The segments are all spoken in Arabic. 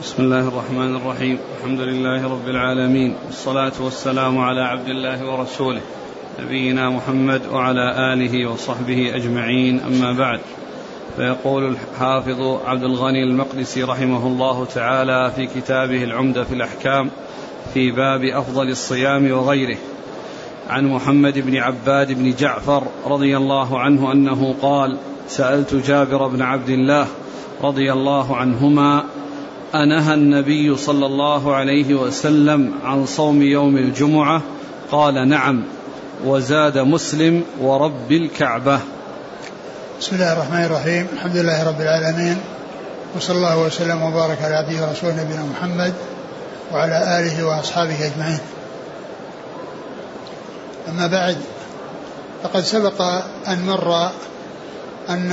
بسم الله الرحمن الرحيم. الحمد لله رب العالمين. والصلاة والسلام على عبد الله ورسوله نبينا محمد وعلى آله وصحبه أجمعين. أما بعد فيقول الحافظ عبد الغني المقدسي رحمه الله تعالى في كتابه العمدة في الأحكام في باب أفضل الصيام وغيره عن محمد بن عباد بن جعفر رضي الله عنه أنه قال سألت جابر بن عبد الله رضي الله عنهما أنهى النبي صلى الله عليه وسلم عن صوم يوم الجمعة قال نعم وزاد مسلم ورب الكعبة. بسم الله الرحمن الرحيم الحمد لله رب العالمين وصلى الله وسلم وبارك على عبده ورسوله نبينا محمد وعلى آله وأصحابه أجمعين. أما بعد فقد سبق أن مر أن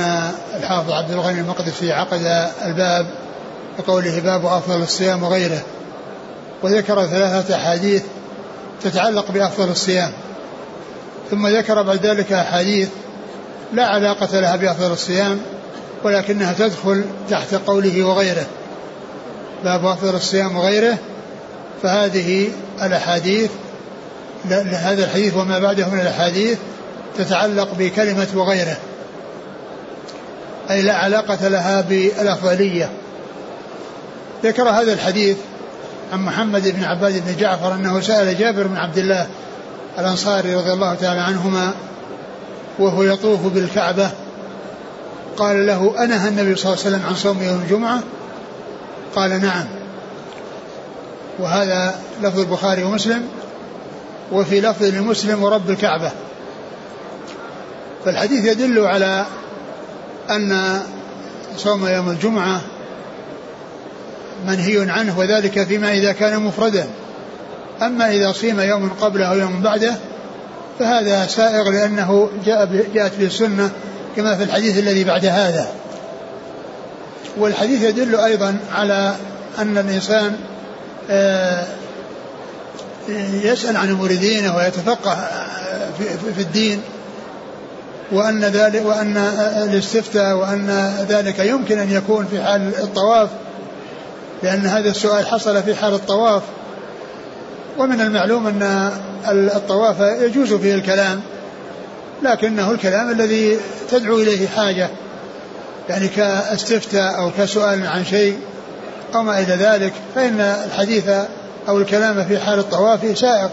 الحافظ عبد الغني المقدسي عقد الباب بقوله باب أفضل الصيام وغيره وذكر ثلاثة أحاديث تتعلق بأفضل الصيام ثم ذكر بعد ذلك أحاديث لا علاقة لها بأفضل الصيام ولكنها تدخل تحت قوله وغيره. باب أفضل الصيام وغيره فهذه الأحاديث هذا الحديث وما بعده من الأحاديث تتعلق بكلمة وغيره أي لا علاقة لها بالأفضلية. ذكر هذا الحديث عن محمد بن عباد بن جعفر أنه سأل جابر بن عبد الله الأنصاري رضي الله تعالى عنهما وهو يطوف بالكعبة قال له أنهى النبي صلى الله عليه وسلم عن صوم يوم الجمعة؟ قال نعم. وهذا لفظ البخاري ومسلم وفي لفظ لمسلم ورب الكعبة. فالحديث يدل على أن صوم يوم الجمعة منهي عنه وذلك فيما إذا كان مفردا. أما إذا صيم يوم قبله أو يوم بعده فهذا سائغ لأنه جاء جاءت به السنة كما في الحديث الذي بعد هذا. والحديث يدل أيضا على أن الإنسان آه، يسأل عن أمور دينه ويتفقه في الدين وأن ذلك وأن الاستفتاء وأن ذلك يمكن أن يكون في حال الطواف. لأن هذا السؤال حصل في حال الطواف. ومن المعلوم أن الطواف يجوز فيه الكلام لكنه الكلام الذي تدعو إليه حاجة يعني كاستفتاء أو كسؤال عن شيء أو ما إلى ذلك فإن الحديث أو الكلام في حال الطواف سائق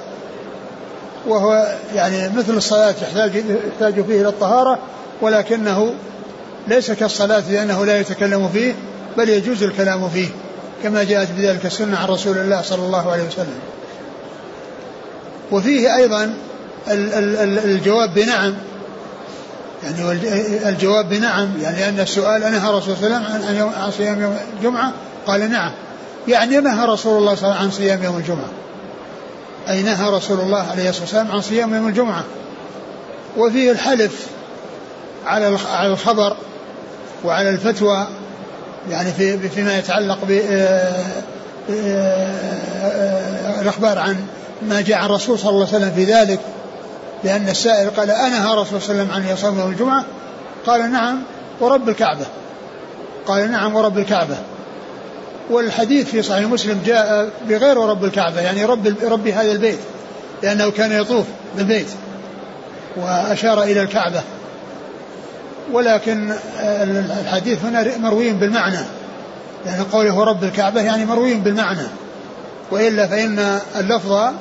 وهو يعني مثل الصلاة يحتاج يحتاج فيه إلى الطهارة ولكنه ليس كالصلاة لأنه لا يتكلم فيه بل يجوز الكلام فيه. كما جاءت بذلك السنة عن رسول الله صلى الله عليه وسلم. وفيه أيضا الجواب بنعم. يعني الجواب بنعم يعني لأن السؤال أنهى رسول الله صلى الله عليه وسلم عن صيام يوم الجمعة؟ قال نعم. يعني نهى رسول الله صلى الله عليه وسلم عن صيام يوم الجمعة. أي نهى رسول الله عليه الصلاة والسلام عن صيام يوم الجمعة. وفيه الحلف على الخبر وعلى الفتوى يعني في فيما يتعلق ب آه، آه، الأخبار عن ما جاء عن الرسول صلى الله عليه وسلم في ذلك لأن السائل قال أنهى رسول صلى الله عليه وسلم عن يصوم الجمعة؟ قال نعم ورب الكعبة. قال نعم ورب الكعبة. والحديث في صحيح مسلم جاء بغير رب الكعبة يعني رب رب هذا البيت لأنه كان يطوف بالبيت وأشار إلى الكعبة. ولكن الحديث هنا مروي بالمعنى. لأن قوله رب الكعبة يعني مروي بالمعنى. وإلا فإن اللفظ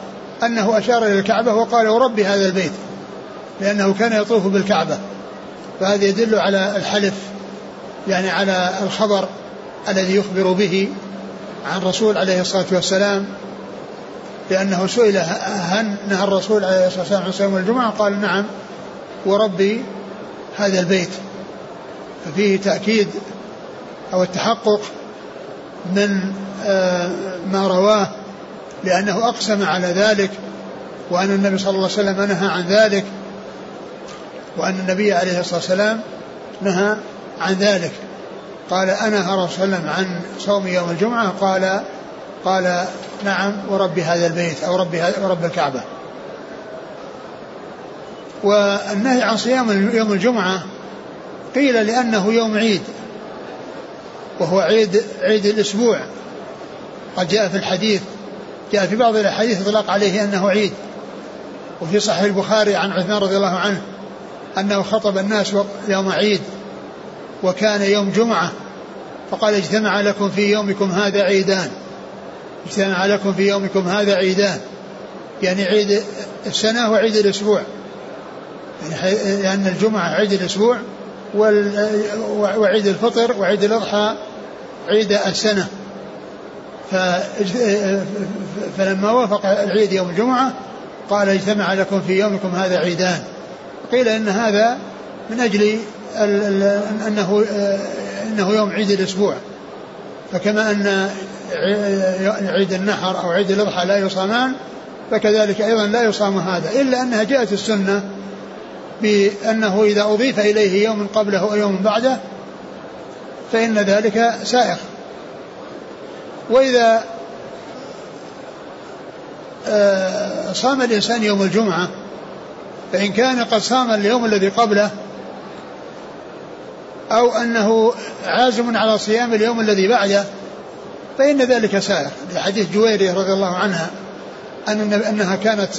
أنه أشار إلى الكعبة وقال رب هذا البيت لأنه كان يطوف بالكعبة. فهذا يدل على الحلف يعني على الخبر الذي يخبر به عن الرسول عليه الصلاة والسلام لأنه سئل هل نهى الرسول عليه الصلاة والسلام عن صيام الجمعة؟ قال نعم وربي هذا البيت ففيه تأكيد أو التحقق من آه، ما رواه لأنه أقسم على ذلك وأن النبي صلى الله عليه وسلم نهى عن ذلك وأن النبي عليه الصلاة والسلام نهى عن ذلك. قال أنا رسول الله عن صوم يوم الجمعة. قال قال نعم ورب هذا البيت أو رب ورب الكعبة. والنهي عن صيام يوم الجمعة قيل لأنه يوم عيد وهو عيد عيد الأسبوع. قد جاء في الحديث جاء في بعض الأحاديث إطلاق عليه أنه عيد. وفي صحيح البخاري عن عثمان رضي الله عنه أنه خطب الناس يوم عيد وكان يوم جمعة. فقال اجتمع لكم في يومكم هذا عيدان. اجتمع لكم في يومكم هذا عيدان. يعني عيد السنة وعيد الأسبوع. لأن الجمعة عيد الأسبوع وعيد الفطر وعيد الأضحى عيد السنة. فلما وافق العيد يوم الجمعة قال اجتمع لكم في يومكم هذا عيدان. قيل إن هذا من أجل انه أنه يوم عيد الأسبوع. فكما أن عيد النحر أو عيد الأضحى لا يصامان فكذلك أيضا لا يصام هذا إلا أنها جاءت السنة بأنه إذا أضيف إليه يوم قبله أو يوم بعده فإن ذلك سائغ. وإذا آه، صام الإنسان يوم الجمعة فإن كان قد صام اليوم الذي قبله أو أنه عازم على صيام اليوم الذي بعده فإن ذلك سائر لحديث جويرية رضي الله عنها أن أنها كانت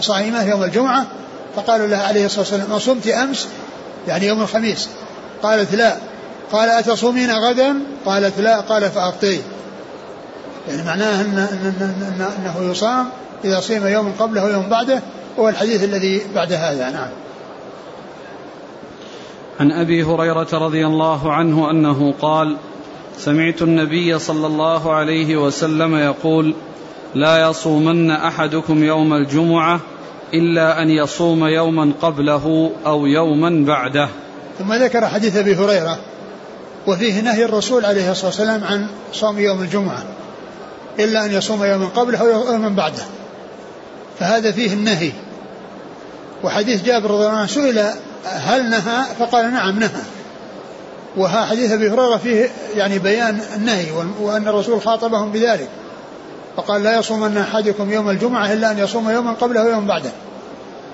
صائمة يوم الجمعة فقالوا لها عليه الصلاة والسلام أصمت أمس؟ يعني يوم الخميس. قالت لا. قال أتصومين غدا؟ قالت لا. قال فأفطري يعني معناه أن أنه يصام إذا صيم يوم قبله ويوم بعده هو الحديث الذي بعد هذا. نعم. عن أبي هريرة رضي الله عنه أنه قال سمعت النبي صلى الله عليه وسلم يقول لا يصومن أحدكم يوم الجمعة إلا أن يصوم يوما قبله أو يوما بعده. ثم ذكر حديث أبي هريرة وفيه نهي الرسول عليه الصلاة والسلام عن صوم يوم الجمعة إلا أن يصوم يوما قبله أو يوما بعده. فهذا فيه النهي. وحديث جابر رضي الله عنه سئل هل نهى؟ فقال نعم نهى. وها حديث أبي هريرة فيه يعني بيان النهي وأن الرسول خاطبهم بذلك. فقال لا يصومن أحدكم يوم الجمعة إلا أن يصوم يوما قبله ويوما بعده.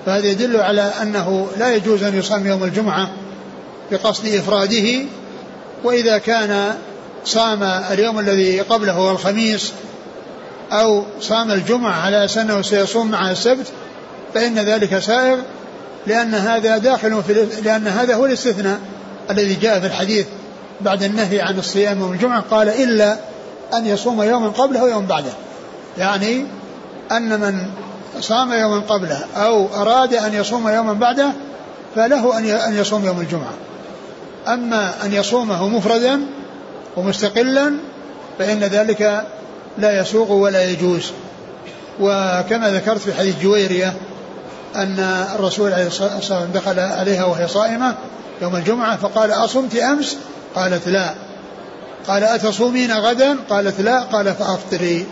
فهذا يدل على أنه لا يجوز أن يصام يوم الجمعة بقصد إفراده وإذا كان صام اليوم الذي قبله هو الخميس أو صام الجمعة على أنه سيصوم مع السبت فإن ذلك سائغ لأن هذا داخل في لأن هذا هو الاستثناء الذي جاء في الحديث بعد النهي عن الصيام يوم الجمعة قال إلا أن يصوم يوما قبله ويوم بعده. يعني أن من صام يوما قبله أو أراد أن يصوم يوما بعده فله أن يصوم يوم الجمعة. أما أن يصومه مفردا ومستقلا فإن ذلك لا يسوق ولا يجوز. وكما ذكرت في حديث جويرية أن الرسول عليه الصلاة والسلام دخل عليها وهي صائمة يوم الجمعة فقال أصمت أمس؟ قالت لا. قال أتصومين غدا؟ قالت لا. قال فأفطري.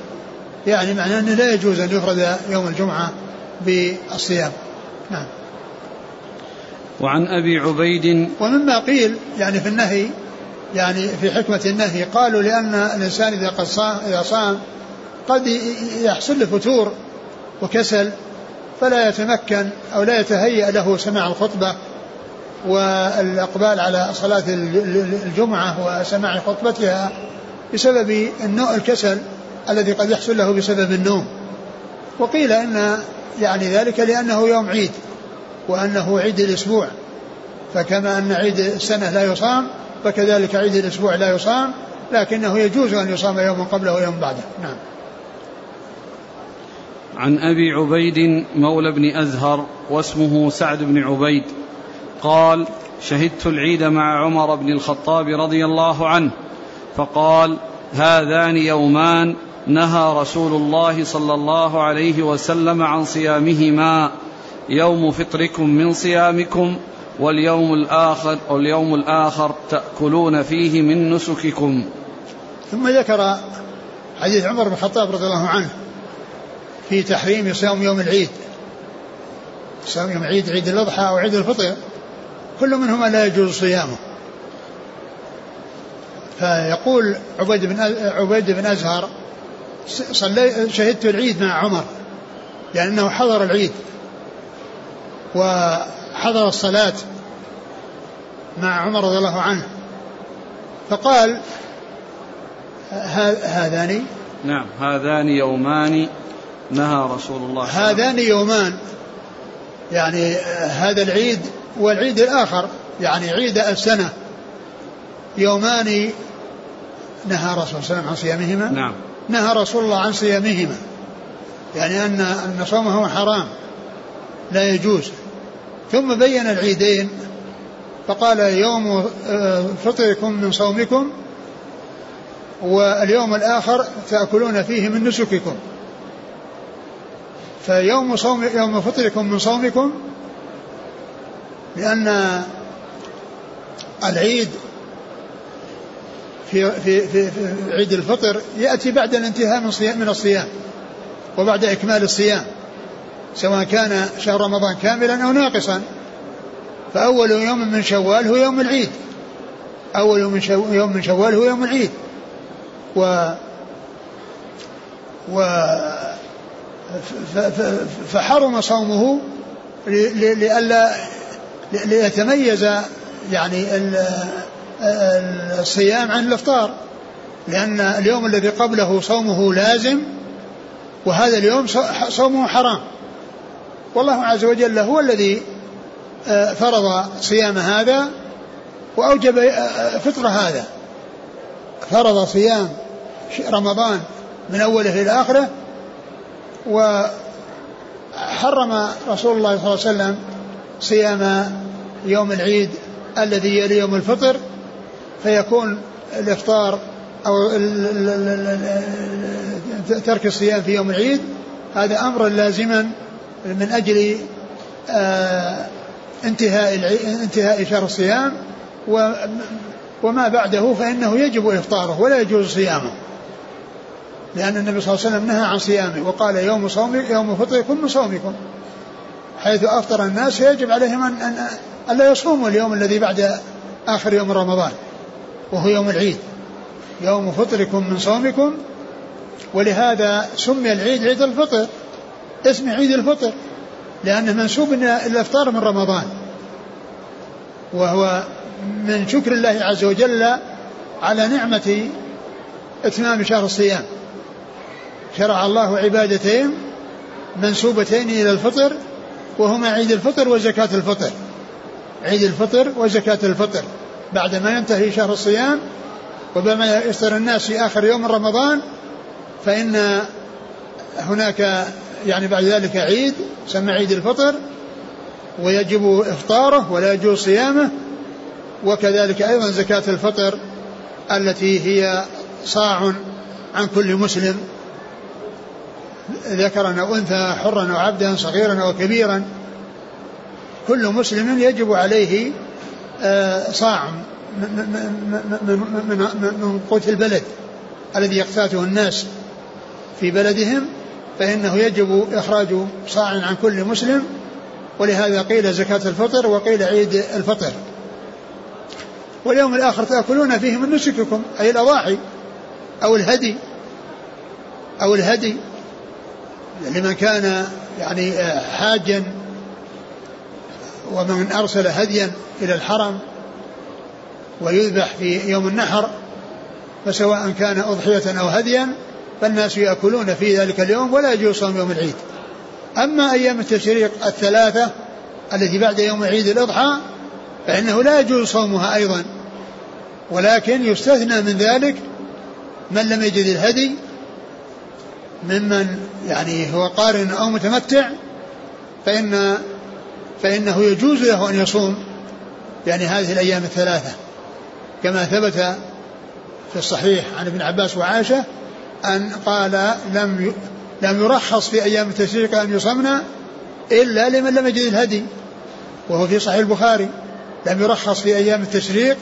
يعني معناه أنه لا يجوز أن يفرد يوم الجمعة بالصيام. نعم. وعن أبي عبيد ومما قيل يعني في النهي يعني في حكمة النهي قالوا لأن الإنسان إذا قد صام إذا صام قد يحصل له فتور وكسل فلا يتمكن أو لا يتهيأ له سماع الخطبة والإقبال على صلاة الجمعة وسماع خطبتها بسبب الكسل الذي قد يحصل له بسبب النوم. وقيل إن يعني ذلك لأنه يوم عيد وأنه عيد الأسبوع. فكما أن عيد السنة لا يصام فكذلك عيد الأسبوع لا يصام لكنه يجوز أن يصام يوما قبله ويوم بعده. نعم. عن أبي عبيد مولى بن أزهر واسمه سعد بن عبيد قال شهدت العيد مع عمر بن الخطاب رضي الله عنه فقال هذان يومان نهى رسول الله صلى الله عليه وسلم عن صيامهما. يوم فطركم من صيامكم واليوم الآخر واليوم الآخر تأكلون فيه من نسككم. ثم ذكر حديث عمر بن الخطاب رضي الله عنه في تحريم صيام يوم العيد. صيام يوم العيد عيد الأضحى أو عيد الفطر كل منهما لا يجوز صيامه. فيقول عبيد بن عبيد بن أزهر صلي شهدت العيد مع عمر لأنه حضر العيد وحضر الصلاة مع عمر رضي الله عنه. فقال هذان نعم هذان يومان نهى رسول الله هذان يومان يعني هذا العيد والعيد الآخر يعني عيد السنة يومان نهى رسول الله صلى الله عليه وسلم عن صيامهما؟ نعم. نهى رسول الله عن صيامهما. يعني أن أن صومه حرام. لا يجوز. ثم بين العيدين فقال يوم آه، فطركم من صومكم واليوم الآخر تأكلون فيه من نسككم. فيوم صوم يوم فطركم من صومكم لأن العيد في في في, عيد الفطر يأتي بعد الانتهاء من صيام من الصيام وبعد إكمال الصيام سواء كان شهر رمضان كاملا أو ناقصا. فأول يوم من شوال هو يوم العيد. أول يوم من شوال, يوم من شوال هو يوم العيد. و و فحرم صومه لئلا ليتميز يعني الصيام عن الإفطار لأن اليوم الذي قبله صومه لازم وهذا اليوم صومه حرام. والله عز وجل هو الذي آه، فرض صيام هذا وأوجب آه، فطر هذا. فرض صيام رمضان من أوله إلى آخره وحرم رسول الله صلى الله عليه وسلم صيام يوم العيد الذي يلي يوم الفطر. فيكون الإفطار أو ترك الصيام في يوم العيد هذا أمر لازما من أجل آه، انتهاء انتهاء شهر الصيام وما بعده فإنه يجب إفطاره ولا يجوز صيامه. لأن النبي صلى الله عليه وسلم نهى عن صيامه وقال يوم صوم يوم فطركم من صومكم. حيث أفطر الناس فيجب عليهم أن, أن, أن لا يصوموا اليوم الذي بعد آخر يوم رمضان. وهو يوم العيد. يوم فطركم من صومكم ولهذا سمي العيد عيد الفطر. اسم عيد الفطر لأنه منسوب إلى الإفطار من رمضان. وهو من شكر الله عز وجل على نعمة إتمام شهر الصيام. شرع الله عبادتين منسوبتين إلى الفطر وهما عيد الفطر وزكاة الفطر. عيد الفطر وزكاة الفطر. بعدما ينتهي شهر الصيام وبما يفطر الناس في آخر يوم رمضان فإن هناك يعني بعد ذلك عيد سمى عيد الفطر ويجب إفطاره ولا يجوز صيامه وكذلك أيضا زكاة الفطر التي هي صاع عن كل مسلم ذكرا أو أنثى حرا أو عبدا صغيرا أو كبيرا كل مسلم يجب عليه صاع من قوت البلد الذي يقتاته الناس في بلدهم فإنه يجب إخراج صاع عن كل مسلم. ولهذا قيل زكاة الفطر وقيل عيد الفطر. واليوم الآخر تأكلون فيه من نسككم أي الأضاحي أو الهدي أو الهدي لمن كان يعني حاجا ومن أرسل هديا إلى الحرم ويذبح في يوم النحر فسواء كان أضحية أو هديا فالناس يأكلون في ذلك اليوم ولا يجوز صوم يوم العيد. أما أيام التشريق الثلاثة التي بعد يوم عيد الأضحى فإنه لا يجوز صومها أيضا. ولكن يستثنى من ذلك من لم يجد الهدي ممن يعني هو قارن أو متمتع فإن فإنه يجوز له أن يصوم يعني هذه الأيام الثلاثة. كما ثبت في الصحيح عن ابن عباس وعائشة أن قال لم لم يرخص في أيام التشريق أن يصمنا إلا لمن لم يجد الهدي. وهو في صحيح البخاري. لم يرخص في أيام التشريق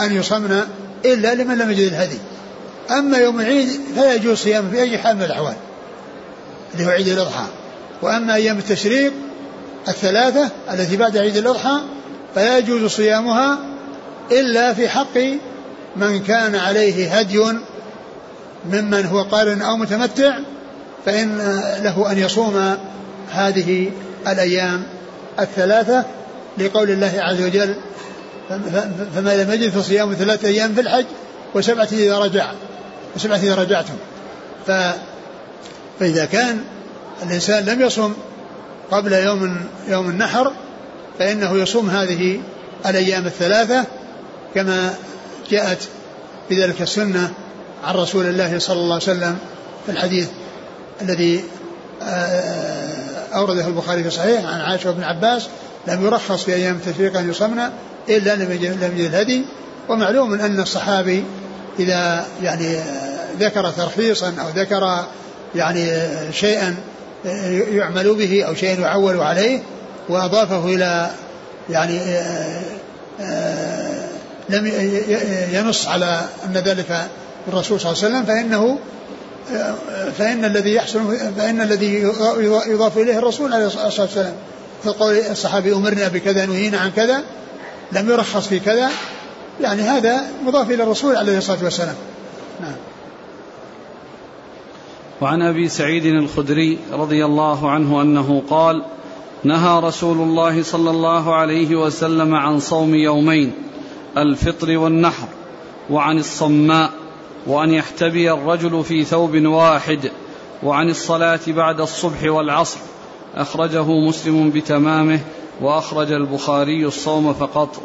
أن يصمنا إلا لمن لم يجد الهدي. أما يوم العيد فلا يجوز صيامه في أي حال من الأحوال اللي هو عيد الأضحى. وأما أيام التشريق الثلاثة التي بعد عيد الأضحى فلا يجوز صيامها إلا في حق من كان عليه هدي ممن هو قارن أو متمتع فإن له أن يصوم هذه الأيام الثلاثة لقول الله عز وجل فما لم يجد فصيام ثلاثة أيام في الحج وسبعة إذا رجع وسبعة إذا رجعتم. ف فإذا كان الإنسان لم يصم قبل يوم يوم النحر فإنه يصوم هذه الأيام الثلاثة كما جاءت بذلك السنة عن رسول الله صلى الله عليه وسلم في الحديث الذي آه، أورده البخاري في صحيح عن عائشة بن عباس لم يرخص في أيام التشريق أن يصمنا إلا لم يجد الهدي. ومعلوم أن الصحابي إذا يعني ذكر ترخيصا أو ذكر يعني شيئا يعمل به أو شيء يعول عليه وأضافه إلى يعني لم ينص على أن ذلك الرسول صلى الله عليه وسلم فإنه فإن الذي يحصل فإن الذي يضاف إليه الرسول عليه الصلاة والسلام فقول الصحابي أمرنا بكذا نهينا عن كذا لم يرخص في كذا. يعني هذا مضاف إلى الرسول عليه الصلاة والسلام. نعم. وعن أبي سعيد الخدري رضي الله عنه أنه قال نهى رسول الله صلى الله عليه وسلم عن صوم يومين الفطر والنحر وعن الصماء وأن يحتبي الرجل في ثوب واحد وعن الصلاة بعد الصبح والعصر. أخرجه مسلم بتمامه وأخرج البخاري الصوم فقط.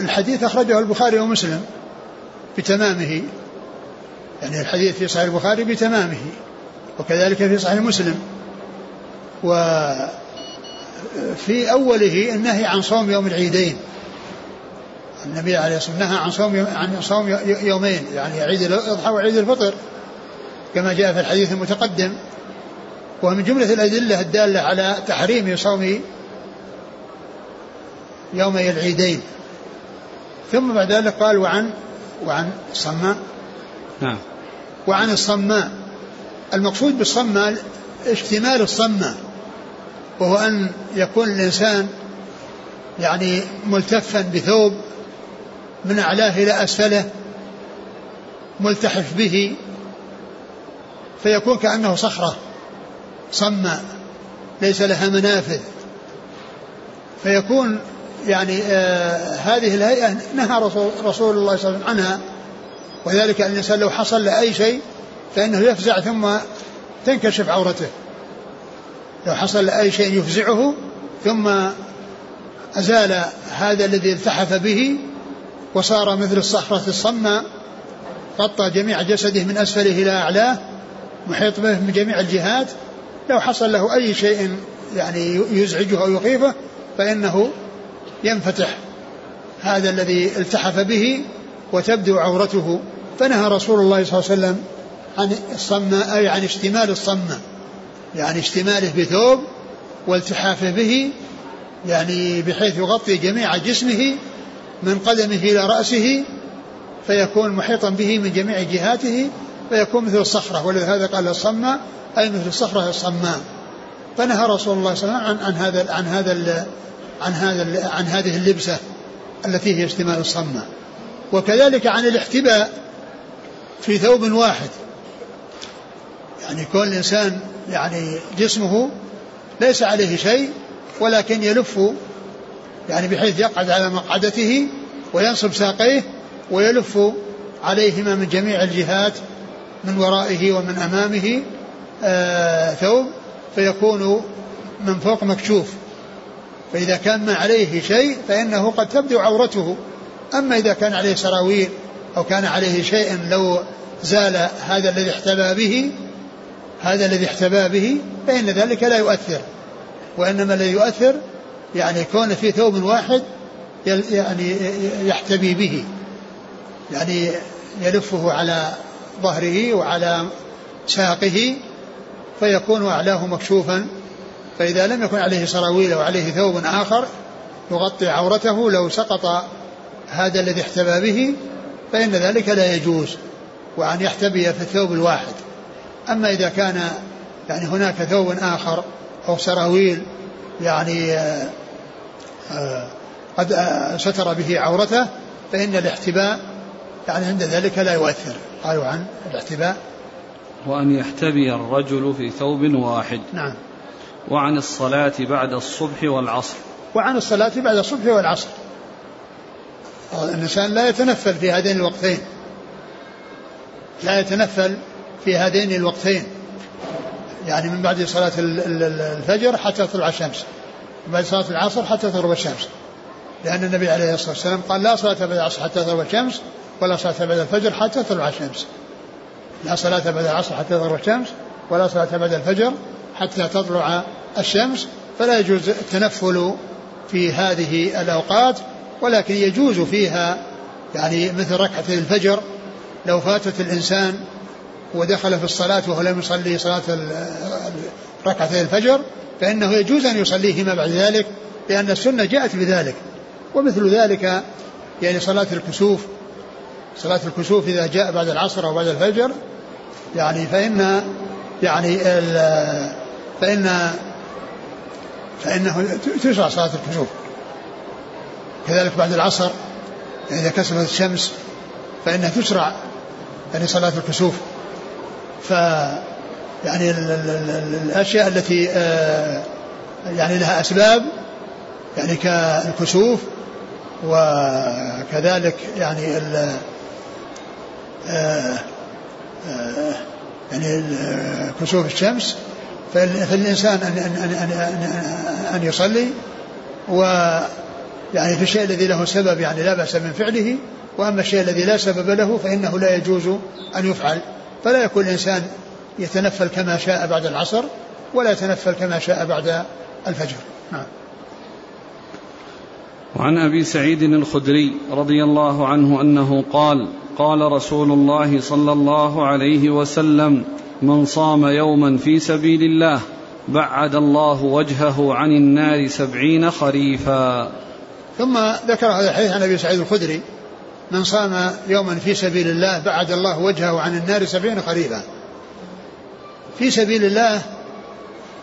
الحديث أخرجه البخاري ومسلم بتمامه. يعني الحديث في صحيح البخاري بتمامه وكذلك في صحيح مسلم. وفي أوله النهي عن صوم يوم العيدين. النبي عليه الصلاة والسلام نهى عن صوم عن صوم يومين يعني عيد الأضحى وعيد الفطر كما جاء في الحديث المتقدم. ومن جملة الأدلة الدالة على تحريم صوم يومي العيدين. ثم بعد ذلك قال وعن وعن الصماء نعم. وعن الصماء. المقصود بالصماء اشتمال الصماء وهو أن يكون الإنسان يعني ملتفا بثوب من أعلاه إلى أسفله ملتحف به فيكون كأنه صخرة صماء ليس لها منافذ. فيكون يعني آه هذه الهيئة نهى رسول, رسول الله صلى الله عليه وسلم عنها وذلك أن الإنسان لو حصل له أي شيء فإنه يفزع ثم تنكشف عورته. لو حصل له أي شيء يفزعه ثم أزال هذا الذي التحف به وصار مثل الصخرة الصماء غطى جميع جسده من أسفله إلى أعلاه محيط به من جميع الجهات لو حصل له أي شيء يعني يزعجه أو يخيفه فإنه ينفتح. هذا الذي التحف به وتبدو عورته. فنهى رسول الله صلى الله عليه وسلم عن الصمة أي عن اشتمال الصمة يعني اشتماله بثوب والتحافه به يعني بحيث يغطي جميع جسمه من قدمه إلى رأسه فيكون محيطا به من جميع جهاته فيكون مثل الصخرة ولهذا قال الصمة أي مثل الصخرة الصماء فنهى رسول الله صلى الله عليه وسلم عن هذا عن هذا عن هذا عن هذه اللبسة التي هي اشتمال الصمة وكذلك عن الاحتباء في ثوب واحد. يعني كون الإنسان يعني جسمه ليس عليه شيء ولكن يلف يعني بحيث يقعد على مقعدته وينصب ساقيه ويلف عليهما من جميع الجهات من ورائه ومن أمامه آه ثوب فيكون من فوق مكشوف. فإذا كان ما عليه شيء فإنه قد تبدو عورته. أما إذا كان عليه سراويل أو كان عليه شيء لو زال هذا الذي احتبى به هذا الذي احتبى به فإن ذلك لا يؤثر. وإنما الذي يؤثر يعني كون في ثوب واحد يعني يحتبي به. يعني يلفه على ظهره وعلى ساقه فيكون أعلاه مكشوفا. فإذا لم يكن عليه سراويل أو عليه ثوب آخر يغطي عورته لو سقط هذا الذي احتبى به فإن ذلك لا يجوز وأن يحتبي في الثوب الواحد. أما إذا كان يعني هناك ثوب آخر أو سراويل يعني آه، آه، قد آه، ستر به عورته فإن الاحتباء يعني عند ذلك لا يؤثر. قالوا عن الاحتباء. وأن يحتبي الرجل في ثوب واحد. نعم. وعن الصلاة بعد الصبح والعصر. وعن الصلاة بعد الصبح والعصر. الإنسان لا يتنفل في هذين الوقتين. لا يتنفل في هذين الوقتين. يعني من بعد صلاة الفجر حتى تطلع الشمس. من بعد صلاة العصر حتى تغرب الشمس. لأن النبي عليه الصلاة والسلام قال لا صلاة بعد العصر حتى تغرب الشمس ولا صلاة بعد الفجر حتى تطلع الشمس. لا صلاة بعد العصر حتى تغرب الشمس ولا صلاة بعد الفجر حتى تطلع الشمس. فلا يجوز التنفل في هذه الأوقات ولكن يجوز فيها يعني مثل ركعتي الفجر لو فاتت الإنسان ودخل في الصلاة وهو لم يصلي صلاة ركعتي الفجر فإنه يجوز أن يصليهما بعد ذلك لأن السنة جاءت بذلك. ومثل ذلك يعني صلاة الكسوف صلاة الكسوف إذا جاء بعد العصر أو بعد الفجر يعني فإن يعني فإن فإنه تشرع صلاة الكسوف. كذلك بعد العصر يعني إذا كسفت الشمس فإنها تشرع يعني صلاة الكسوف. ف يعني الأشياء التي آه، يعني لها أسباب يعني كالكسوف وكذلك يعني ال آه، آه، يعني كسوف الشمس. فالإنسان أن, أن, أن, أن, أن يصلي و يعني في الشيء الذي له سبب يعني لا بأس من فعله وأما الشيء الذي لا سبب له فإنه لا يجوز أن يفعل. فلا يكون الإنسان يتنفل كما شاء بعد العصر ولا يتنفل كما شاء بعد الفجر. نعم. وعن أبي سعيد الخدري رضي الله عنه أنه قال قال رسول الله صلى الله عليه وسلم من صام يوما في سبيل الله بعد الله وجهه عن النار سبعين خريفا. ثم ذكر هذا الحديث عن أبي سعيد الخدري من صام يوما في سبيل الله بعد الله وجهه عن النار سبعين خريفا في سبيل الله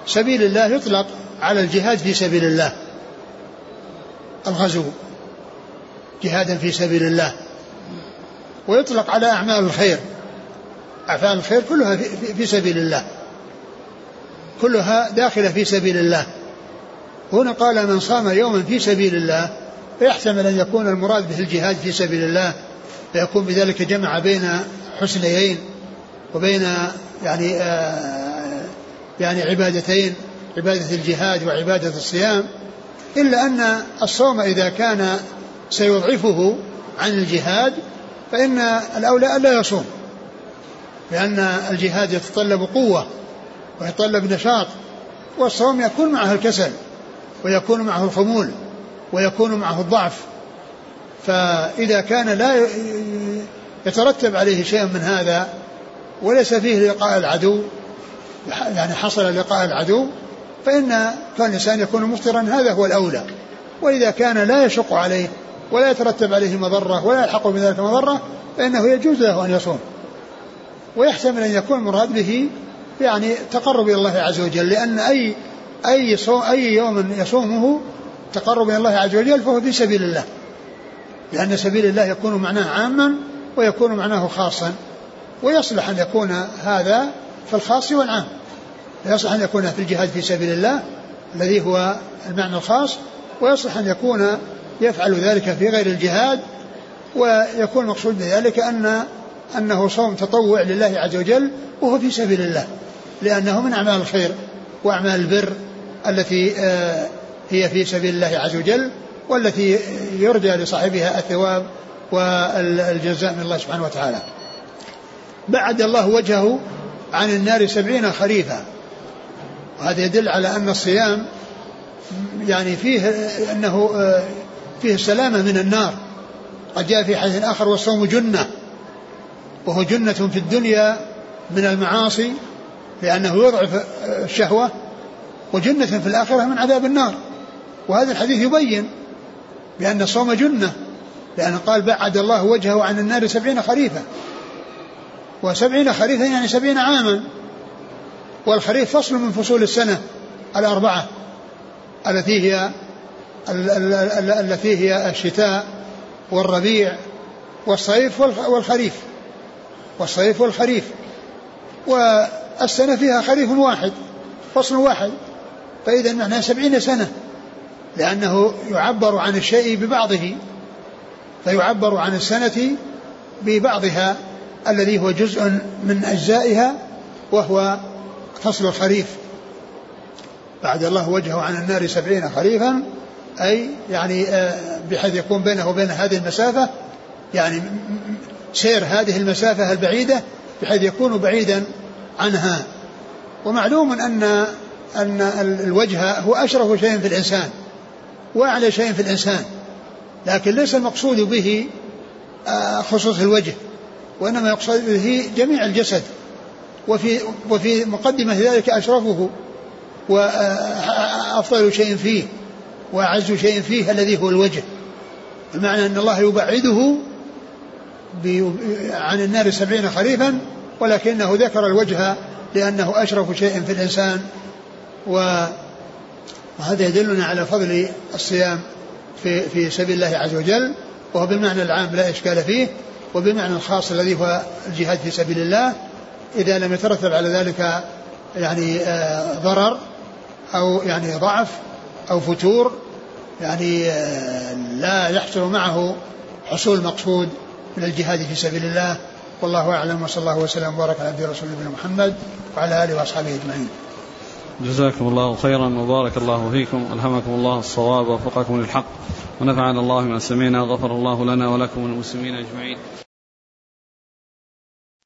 سبيل الله يطلق على الجهاد في سبيل الله. الغزو جهادا في سبيل الله. ويطلق على أعمال الخير. أعمال الخير كلها في سبيل الله. كلها داخلة في سبيل الله. هنا قال من صام يوما في سبيل الله فيحتمل أن يكون المراد به الجهاد في سبيل الله فيكون بذلك جمع بين حسنيين وبين يعني آه يعني عبادتين عبادة الجهاد وعبادة الصيام إلا أن الصوم إذا كان سيضعفه عن الجهاد فإن الأولى ألا يصوم لأن الجهاد يتطلب قوة ويتطلب نشاط والصوم يكون معه الكسل ويكون معه الخمول. ويكون معه الضعف. فإذا كان لا يترتب عليه شيء من هذا وليس فيه لقاء العدو يعني حصل لقاء العدو فإن كان الإنسان يكون مفطرا هذا هو الأولى. وإذا كان لا يشق عليه ولا يترتب عليه مضرة ولا يلحق بذلك مضرة فإنه يجوز له أن يصوم. ويحتمل أن يكون المراد به يعني تقرب إلى الله عز وجل لأن أي أي صوم أي يوم يصومه تقرب إلى الله عز وجل فهو في سبيل الله. لأن سبيل الله يكون معناه عاما ويكون معناه خاصا. ويصلح أن يكون هذا في الخاص والعام. يصلح أن يكون في الجهاد في سبيل الله الذي هو المعنى الخاص. ويصلح أن يكون يفعل ذلك في غير الجهاد. ويكون المقصود بذلك أن أنه صوم تطوع لله عز وجل وهو في سبيل الله. لأنه من أعمال الخير وأعمال البر التي آه، هي في سبيل الله عز وجل والتي يرجى لصاحبها الثواب والجزاء من الله سبحانه وتعالى. بعد الله وجهه عن النار سبعين خريفا. وهذا يدل على أن الصيام يعني فيه أنه فيه السلامة من النار. قد جاء في حديث آخر والصوم جنة. وهو جنة في الدنيا من المعاصي لأنه يضعف الشهوة. وجنة في الآخرة من عذاب النار. وهذا الحديث يبين بأن الصوم جنة لأن قال بعد الله وجهه عن النار سبعين خريفا وسبعين خريفا يعني سبعين عاما. والخريف فصل من فصول السنة الأربعة التي هي التي هي الشتاء والربيع والصيف والخريف. والصيف والخريف. والسنة فيها خريف واحد فصل واحد. فإذا معناها سبعين سنة. لأنه يعبر عن الشيء ببعضه فيعبر عن السنة ببعضها الذي هو جزء من أجزائها وهو فصل الخريف. بعد الله وجهه عن النار سبعين خريفا أي يعني آه، بحيث يكون بينه وبين هذه المسافة يعني سير هذه المسافة البعيدة بحيث يكون بعيدا عنها. ومعلوم أن أن الوجه هو أشرف شيء في الإنسان. وأعلى شيء في الإنسان لكن ليس المقصود به آه، خصوص الوجه وإنما يقصد به جميع الجسد وفي وفي مقدمة ذلك أشرفه وأفضل شيء فيه وأعز شيء فيه الذي هو الوجه. بمعنى أن الله يبعده عن النار سبعين خريفا ولكنه ذكر الوجه لأنه أشرف شيء في الإنسان وهذا يدلنا على فضل الصيام في في سبيل الله عز وجل وهو بالمعنى العام لا إشكال فيه وبالمعنى الخاص الذي هو الجهاد في سبيل الله إذا لم يترتب على ذلك يعني آه، ضرر أو يعني ضعف أو فتور يعني آه، لا يحصل معه حصول المقصود من الجهاد في سبيل الله والله أعلم وصلى الله وسلم وبارك على عبده ورسوله نبينا محمد وعلى آله وأصحابه أجمعين. جزاكم الله خيرا وبارك الله فيكم. ألهمكم الله الصواب ووفقكم للحق. ونفعنا الله ما سمعنا. غفر الله لنا ولكم وللمسلمين أجمعين.